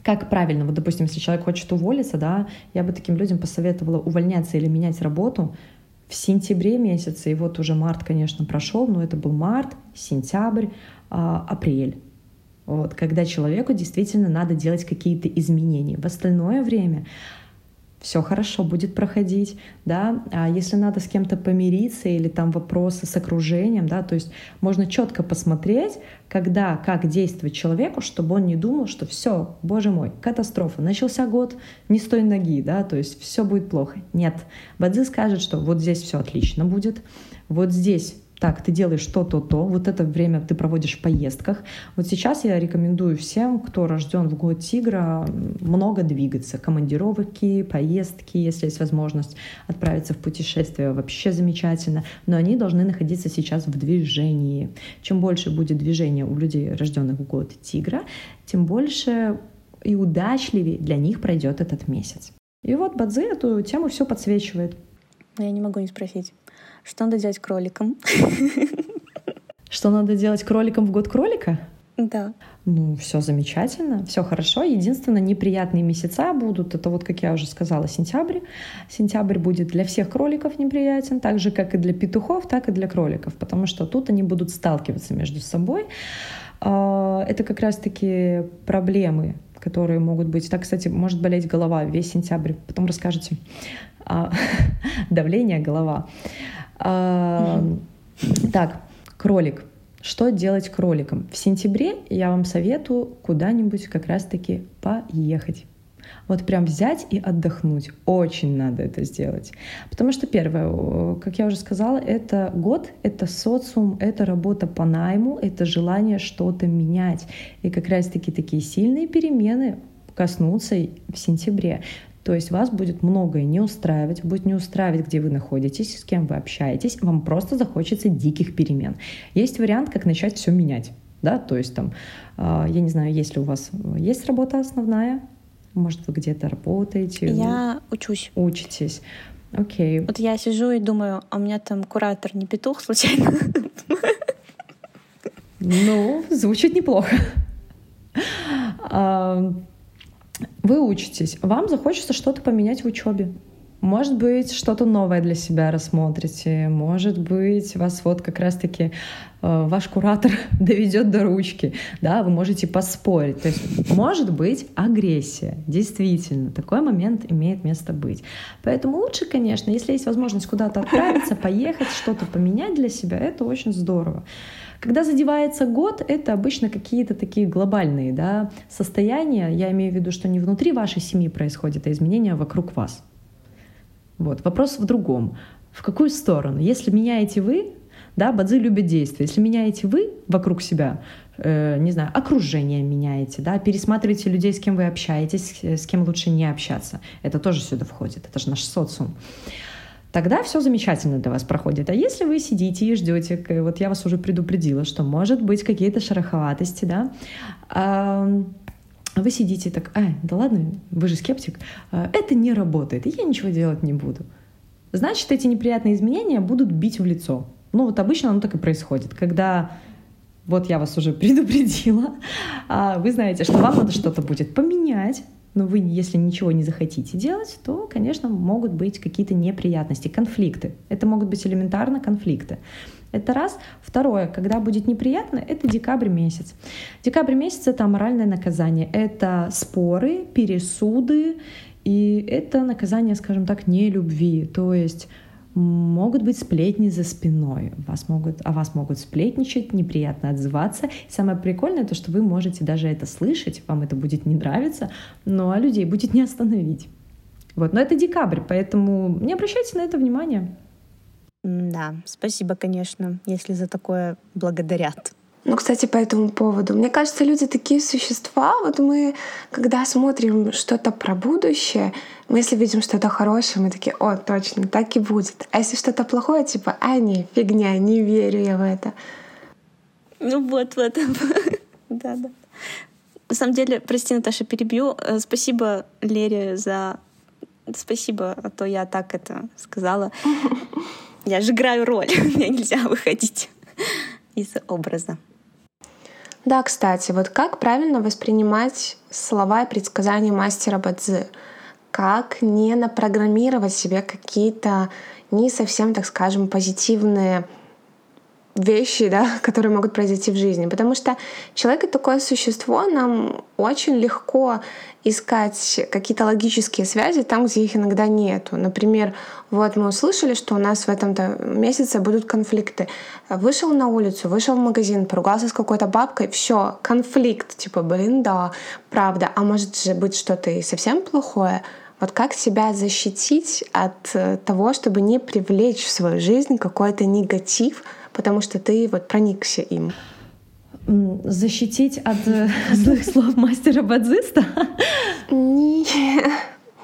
как правильно, вот, допустим, если человек хочет уволиться, да, я бы таким людям посоветовала увольняться или менять работу в сентябре месяце, и вот уже март, конечно, прошел, но это был март, сентябрь, э, апрель. Вот, когда человеку действительно надо делать какие-то изменения. В остальное время все хорошо будет проходить, да, а если надо с кем-то помириться или там вопросы с окружением, да, то есть можно четко посмотреть, когда, как действовать человеку, чтобы он не думал, что все, боже мой, катастрофа, начался год, не с той ноги, да, то есть все будет плохо. Нет, Бадзи скажет, что вот здесь все отлично будет, вот здесь так, ты делаешь то-то, то, вот это время ты проводишь в поездках. Вот сейчас я рекомендую всем, кто рожден в год тигра, много двигаться. Командировки, поездки, если есть возможность отправиться в путешествие, вообще замечательно. Но они должны находиться сейчас в движении. Чем больше будет движения у людей, рожденных в год тигра, тем больше и удачливее для них пройдет этот месяц. И вот Бадзи эту тему все подсвечивает. Я не могу не спросить. Что надо делать кроликом? Что надо делать кроликом в год кролика? Да. Ну, все замечательно, все хорошо. Единственное, неприятные месяца будут. Это вот, как я уже сказала, сентябрь. Сентябрь будет для всех кроликов неприятен, так же, как и для петухов, так и для кроликов, потому что тут они будут сталкиваться между собой. А, это как раз-таки проблемы, которые могут быть. Так, кстати, может болеть голова весь сентябрь. Потом расскажете. А, давление, голова. А, так, кролик. Что делать кроликом? В сентябре я вам советую куда-нибудь как раз-таки поехать. Вот прям взять и отдохнуть. Очень надо это сделать. Потому что первое, как я уже сказала, это год, это социум, это работа по найму, это желание что-то менять. И как раз-таки такие сильные перемены коснутся в сентябре. То есть вас будет многое не устраивать, будет не устраивать, где вы находитесь, с кем вы общаетесь, вам просто захочется диких перемен. Есть вариант, как начать все менять. Да, то есть там, а, я не знаю, если у вас есть работа основная, может, вы где-то работаете? Я учусь. Учитесь. Окей. Okay. Вот я сижу и думаю, а у меня там куратор не петух случайно? Ну, звучит неплохо. Вы учитесь, вам захочется что-то поменять в учебе. Может быть, что-то новое для себя рассмотрите. Может быть, вас вот как раз-таки э, ваш куратор доведет до ручки. Да, вы можете поспорить. То есть, может быть, агрессия. Действительно, такой момент имеет место быть. Поэтому лучше, конечно, если есть возможность куда-то отправиться, поехать, что-то поменять для себя, это очень здорово. Когда задевается год, это обычно какие-то такие глобальные да, состояния. Я имею в виду, что не внутри вашей семьи происходят, а изменения вокруг вас. Вот. Вопрос в другом. В какую сторону? Если меняете вы, да, Бадзи любит действия. Если меняете вы вокруг себя, э, не знаю, окружение меняете, да, пересматриваете людей, с кем вы общаетесь, с кем лучше не общаться. Это тоже сюда входит, это же наш социум тогда все замечательно для вас проходит. А если вы сидите и ждете, вот я вас уже предупредила, что может быть какие-то шероховатости, да, вы сидите так, а, да ладно, вы же скептик, а, это не работает, я ничего делать не буду. Значит, эти неприятные изменения будут бить в лицо. Ну вот обычно оно так и происходит, когда вот я вас уже предупредила, а вы знаете, что вам надо что-то будет поменять, но вы, если ничего не захотите делать, то, конечно, могут быть какие-то неприятности, конфликты. Это могут быть элементарно конфликты. Это раз. Второе, когда будет неприятно, это декабрь месяц. Декабрь месяц — это аморальное наказание. Это споры, пересуды, и это наказание, скажем так, не любви. То есть могут быть сплетни за спиной, вас могут, о вас могут сплетничать, неприятно отзываться. И самое прикольное то, что вы можете даже это слышать, вам это будет не нравиться, но людей будет не остановить. Вот. Но это декабрь, поэтому не обращайте на это внимания. Да, спасибо, конечно, если за такое благодарят. Ну, кстати, по этому поводу. Мне кажется, люди такие существа. Вот мы, когда смотрим что-то про будущее, мы если видим что-то хорошее, мы такие, о, точно, так и будет. А если что-то плохое, типа, а, не, фигня, не верю я в это. Ну вот, вот. Да, да. На самом деле, прости, Наташа, перебью. Э, спасибо Лере за... Спасибо, а то я так это сказала. Я же играю роль, мне нельзя выходить из образа. Да, кстати, вот как правильно воспринимать слова и предсказания мастера Бадзи? Как не напрограммировать себе какие-то не совсем, так скажем, позитивные вещи, да, которые могут произойти в жизни. Потому что человек — это такое существо, нам очень легко искать какие-то логические связи там, где их иногда нету. Например, вот мы услышали, что у нас в этом-то месяце будут конфликты. Вышел на улицу, вышел в магазин, поругался с какой-то бабкой, все, конфликт. Типа, блин, да, правда. А может же быть что-то и совсем плохое? Вот как себя защитить от э, того, чтобы не привлечь в свою жизнь какой-то негатив, потому что ты вот проникся им? Защитить от э, злых слов мастера бадзиста? Нет,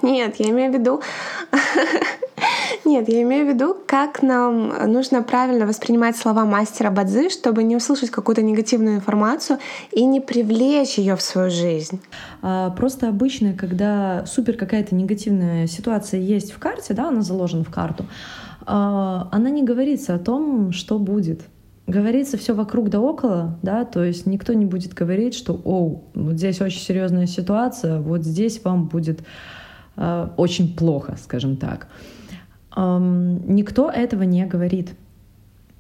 нет, я имею в виду... Нет, я имею в виду, как нам нужно правильно воспринимать слова мастера Бадзи, чтобы не услышать какую-то негативную информацию и не привлечь ее в свою жизнь. А, просто обычно, когда супер какая-то негативная ситуация есть в карте, да, она заложена в карту, она не говорится о том, что будет. Говорится все вокруг да около, да, то есть никто не будет говорить, что, о, вот здесь очень серьезная ситуация, вот здесь вам будет э, очень плохо, скажем так. Эм, никто этого не говорит.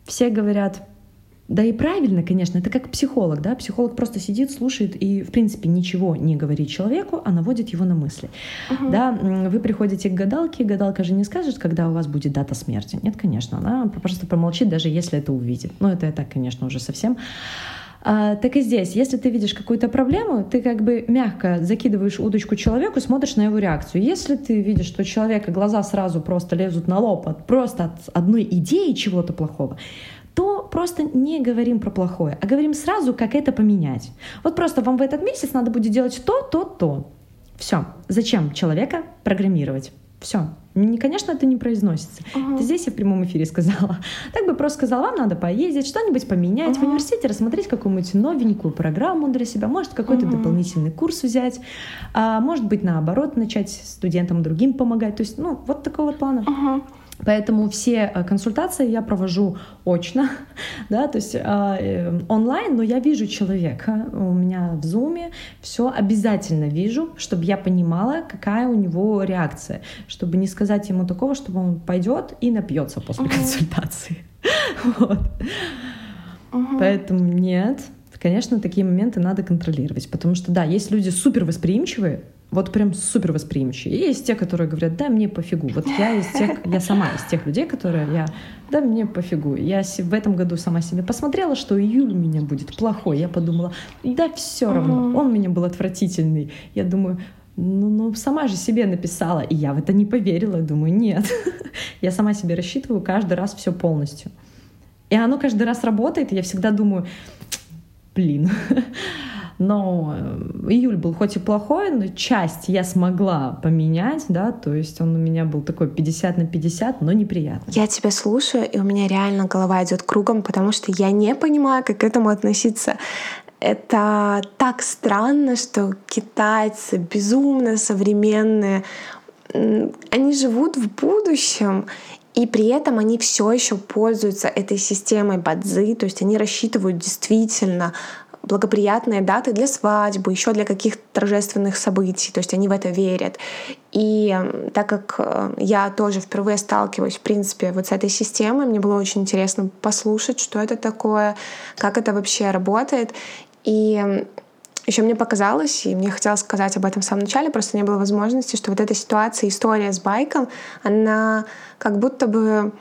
Все говорят, да и правильно, конечно, это как психолог, да, психолог просто сидит, слушает и, в принципе, ничего не говорит человеку, а наводит его на мысли. Uh-huh. Да, вы приходите к гадалке, гадалка же не скажет, когда у вас будет дата смерти. Нет, конечно, она просто промолчит, даже если это увидит. Ну, это я так, конечно, уже совсем. А, так и здесь, если ты видишь какую-то проблему, ты как бы мягко закидываешь удочку человеку, смотришь на его реакцию. Если ты видишь, что у человека глаза сразу просто лезут на лоб от, просто от одной идеи чего-то плохого, просто не говорим про плохое, а говорим сразу, как это поменять. Вот просто вам в этот месяц надо будет делать то, то, то. Все. Зачем человека программировать? Все. Конечно, это не произносится. Uh-huh. Это здесь я в прямом эфире сказала. Так бы просто сказала, вам надо поездить, что-нибудь поменять uh-huh. в университете, рассмотреть какую-нибудь новенькую программу для себя, может какой-то uh-huh. дополнительный курс взять, а может быть наоборот начать студентам другим помогать. То есть, ну, вот такого вот плана. Uh-huh. Поэтому все э, консультации я провожу очно, да, то есть э, э, онлайн, но я вижу человека у меня в зуме, все обязательно вижу, чтобы я понимала, какая у него реакция, чтобы не сказать ему такого, чтобы он пойдет и напьется после uh-huh. консультации. вот. uh-huh. Поэтому нет, конечно, такие моменты надо контролировать, потому что да, есть люди супер восприимчивые, вот прям супер восприимчивые. И есть те, которые говорят, да, мне пофигу. Вот я из тех, я сама из тех людей, которые я, да, мне пофигу. Я в этом году сама себе посмотрела, что июль у меня будет плохой. Я подумала, да, все равно, он у меня был отвратительный. Я думаю, ну, ну, сама же себе написала, и я в это не поверила. Думаю, нет. я сама себе рассчитываю каждый раз все полностью. И оно каждый раз работает, и я всегда думаю, блин, но э, июль был хоть и плохой, но часть я смогла поменять, да, то есть он у меня был такой 50 на 50, но неприятный. Я тебя слушаю, и у меня реально голова идет кругом, потому что я не понимаю, как к этому относиться. Это так странно, что китайцы безумно современные, они живут в будущем, и при этом они все еще пользуются этой системой бадзи, то есть они рассчитывают действительно благоприятные даты для свадьбы, еще для каких-то торжественных событий, то есть они в это верят. И так как э, я тоже впервые сталкиваюсь, в принципе, вот с этой системой, мне было очень интересно послушать, что это такое, как это вообще работает. И еще мне показалось, и мне хотелось сказать об этом в самом начале, просто не было возможности, что вот эта ситуация, история с байком, она как будто бы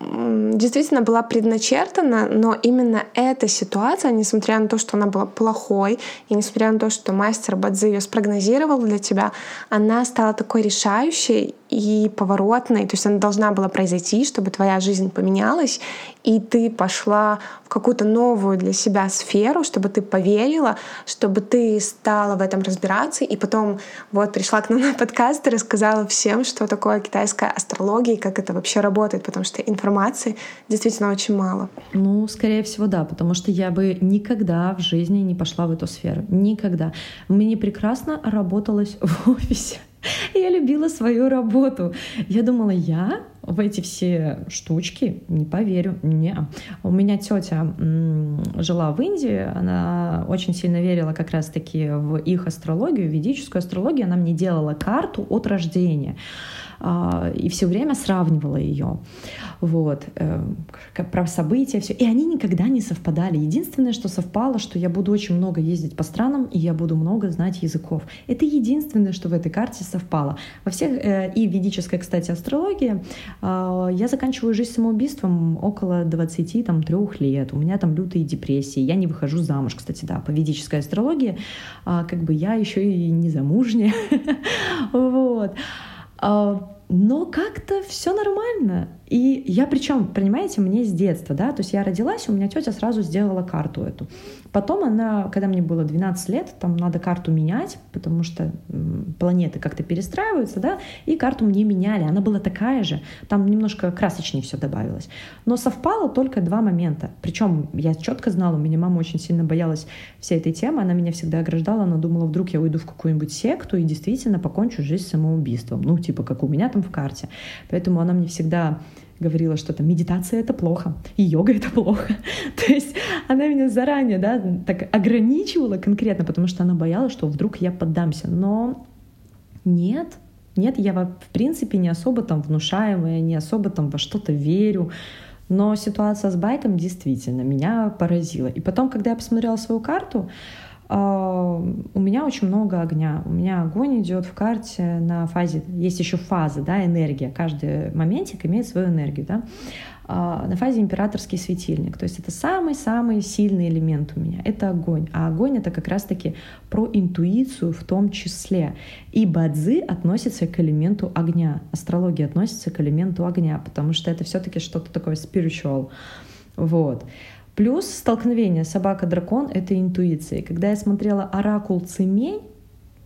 действительно была предначертана, но именно эта ситуация, несмотря на то, что она была плохой, и несмотря на то, что мастер Бадзи ее спрогнозировал для тебя, она стала такой решающей и поворотной, то есть она должна была произойти, чтобы твоя жизнь поменялась, и ты пошла в какую-то новую для себя сферу, чтобы ты поверила, чтобы ты стала в этом разбираться, и потом вот пришла к нам на подкаст и рассказала всем, что такое китайская астрология и как это вообще работает, потому что информация информации действительно очень мало. Ну, скорее всего, да, потому что я бы никогда в жизни не пошла в эту сферу. Никогда. Мне прекрасно работалось в офисе. Я любила свою работу. Я думала, я в эти все штучки не поверю. Не. У меня тетя жила в Индии, она очень сильно верила как раз-таки в их астрологию, ведическую астрологию. Она мне делала карту от рождения. А, и все время сравнивала ее. Вот, э, про события, все. И они никогда не совпадали. Единственное, что совпало, что я буду очень много ездить по странам, и я буду много знать языков. Это единственное, что в этой карте совпало. Во всех, э, и ведической, кстати, астрологии, а, я заканчиваю жизнь самоубийством около 23 лет. У меня там лютые депрессии. Я не выхожу замуж, кстати, да, по ведической астрологии. А, как бы я еще и не замужняя. Вот. А, но как-то все нормально. И я причем, понимаете, мне с детства, да, то есть я родилась, у меня тетя сразу сделала карту эту. Потом она, когда мне было 12 лет, там надо карту менять, потому что планеты как-то перестраиваются, да, и карту мне меняли, она была такая же, там немножко красочнее все добавилось. Но совпало только два момента. Причем я четко знала, у меня мама очень сильно боялась всей этой темы, она меня всегда ограждала, она думала, вдруг я уйду в какую-нибудь секту и действительно покончу жизнь самоубийством, ну, типа, как у меня там в карте. Поэтому она мне всегда говорила, что там медитация это плохо, и йога это плохо. То есть она меня заранее, да, так ограничивала конкретно, потому что она боялась, что вдруг я поддамся. Но нет, нет, я в принципе не особо там внушаемая, не особо там во что-то верю. Но ситуация с байком действительно меня поразила. И потом, когда я посмотрела свою карту, у меня очень много огня. У меня огонь идет в карте на фазе, есть еще фаза, да, энергия. Каждый моментик имеет свою энергию, да. А, на фазе императорский светильник. То есть это самый-самый сильный элемент у меня. Это огонь. А огонь это как раз-таки про интуицию в том числе. И бадзи относится к элементу огня. Астрология относится к элементу огня, потому что это все-таки что-то такое spiritual. Вот. Плюс столкновение собака-дракон — это интуиция. Когда я смотрела «Оракул Цемень»,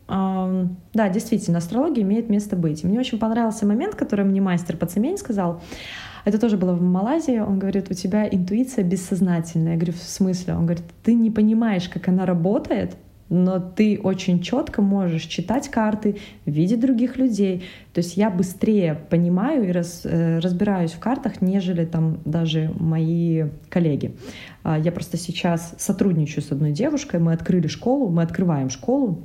э, да, действительно, астрология имеет место быть. Мне очень понравился момент, который мне мастер по Цемень сказал. Это тоже было в Малайзии. Он говорит, у тебя интуиция бессознательная. Я говорю, в смысле? Он говорит, ты не понимаешь, как она работает, но ты очень четко можешь читать карты, видеть других людей. То есть я быстрее понимаю и раз, э, разбираюсь в картах, нежели там даже мои коллеги. А, я просто сейчас сотрудничаю с одной девушкой, мы открыли школу, мы открываем школу,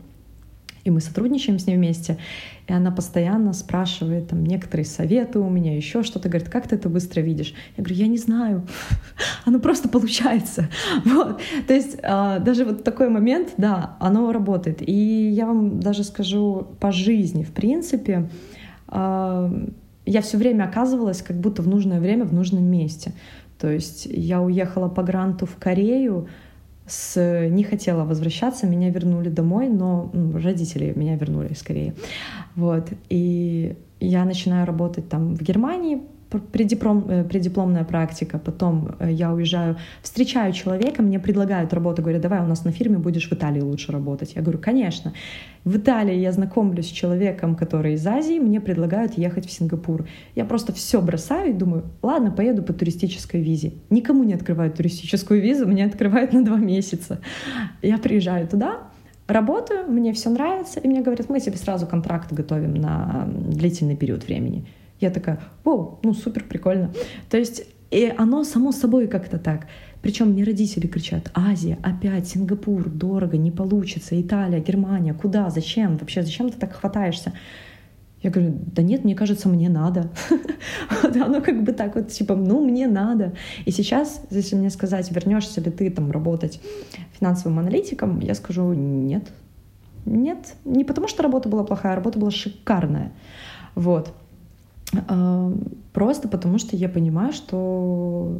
и мы сотрудничаем с ней вместе, и она постоянно спрашивает там некоторые советы у меня, еще что-то, говорит, как ты это быстро видишь? Я говорю, я не знаю, оно просто получается. Вот. То есть а, даже вот такой момент, да, оно работает. И я вам даже скажу по жизни, в принципе, а, я все время оказывалась как будто в нужное время в нужном месте. То есть я уехала по гранту в Корею, с... не хотела возвращаться, меня вернули домой, но ну, родители меня вернули скорее. Вот. И я начинаю работать там в Германии, преддиплом, э, преддипломная практика, потом э, я уезжаю, встречаю человека, мне предлагают работу, говорят, давай у нас на фирме будешь в Италии лучше работать. Я говорю, конечно. В Италии я знакомлюсь с человеком, который из Азии, мне предлагают ехать в Сингапур. Я просто все бросаю и думаю, ладно, поеду по туристической визе. Никому не открывают туристическую визу, мне открывают на два месяца. Я приезжаю туда, работаю, мне все нравится, и мне говорят, мы тебе сразу контракт готовим на длительный период времени. Я такая, о, ну супер, прикольно. То есть и оно само собой как-то так. Причем мне родители кричат, Азия, опять, Сингапур, дорого, не получится, Италия, Германия, куда, зачем, вообще, зачем ты так хватаешься? Я говорю, да нет, мне кажется, мне надо. Оно как бы так вот, типа, ну, мне надо. И сейчас, если мне сказать, вернешься ли ты там работать финансовым аналитиком, я скажу, нет. Нет, не потому что работа была плохая, а работа была шикарная. Вот. А, просто потому что я понимаю, что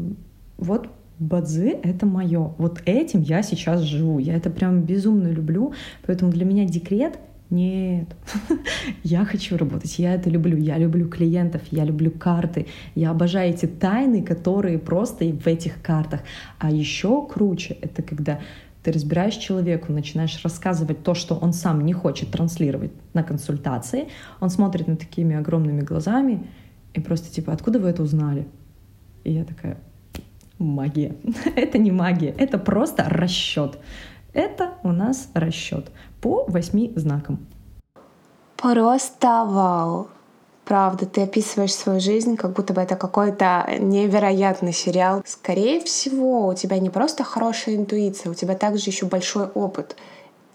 вот Бадзи — это мое. Вот этим я сейчас живу. Я это прям безумно люблю. Поэтому для меня декрет нет, я хочу работать, я это люблю, я люблю клиентов, я люблю карты, я обожаю эти тайны, которые просто в этих картах. А еще круче — это когда ты разбираешь человеку, начинаешь рассказывать то, что он сам не хочет транслировать на консультации, он смотрит на такими огромными глазами и просто типа, откуда вы это узнали? И я такая, магия. это не магия, это просто расчет. Это у нас расчет по восьми знакам. Просто вау. Правда, ты описываешь свою жизнь, как будто бы это какой-то невероятный сериал. Скорее всего, у тебя не просто хорошая интуиция, у тебя также еще большой опыт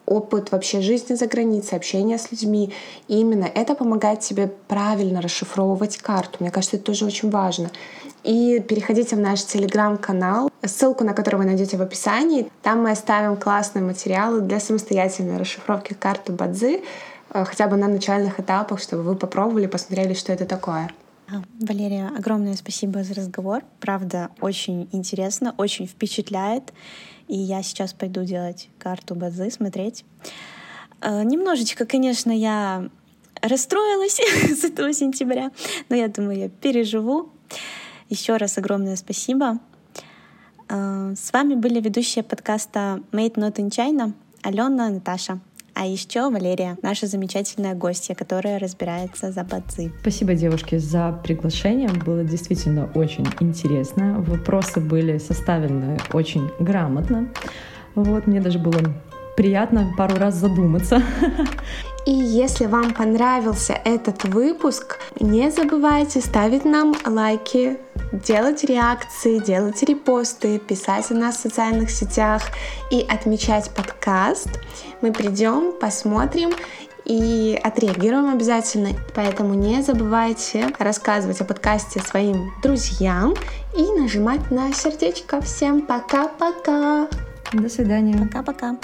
опыт вообще жизни за границей, общения с людьми. И именно это помогает тебе правильно расшифровывать карту. Мне кажется, это тоже очень важно. И переходите в наш телеграм-канал, ссылку на который вы найдете в описании. Там мы оставим классные материалы для самостоятельной расшифровки карты Бадзи, хотя бы на начальных этапах, чтобы вы попробовали, посмотрели, что это такое. А, Валерия, огромное спасибо за разговор. Правда, очень интересно, очень впечатляет. И я сейчас пойду делать карту базы, смотреть. Э, немножечко, конечно, я расстроилась с этого сентября, но я думаю, я переживу. Еще раз огромное спасибо. Э, с вами были ведущие подкаста Made Not in China Алена, Наташа. А еще Валерия, наша замечательная гостья, которая разбирается за бадзи. Спасибо, девушки, за приглашение. Было действительно очень интересно. Вопросы были составлены очень грамотно. Вот, мне даже было приятно пару раз задуматься. И если вам понравился этот выпуск, не забывайте ставить нам лайки, делать реакции, делать репосты, писать о нас в социальных сетях и отмечать подкаст. Мы придем, посмотрим и отреагируем обязательно. Поэтому не забывайте рассказывать о подкасте своим друзьям и нажимать на сердечко. Всем пока-пока! До свидания. Пока-пока.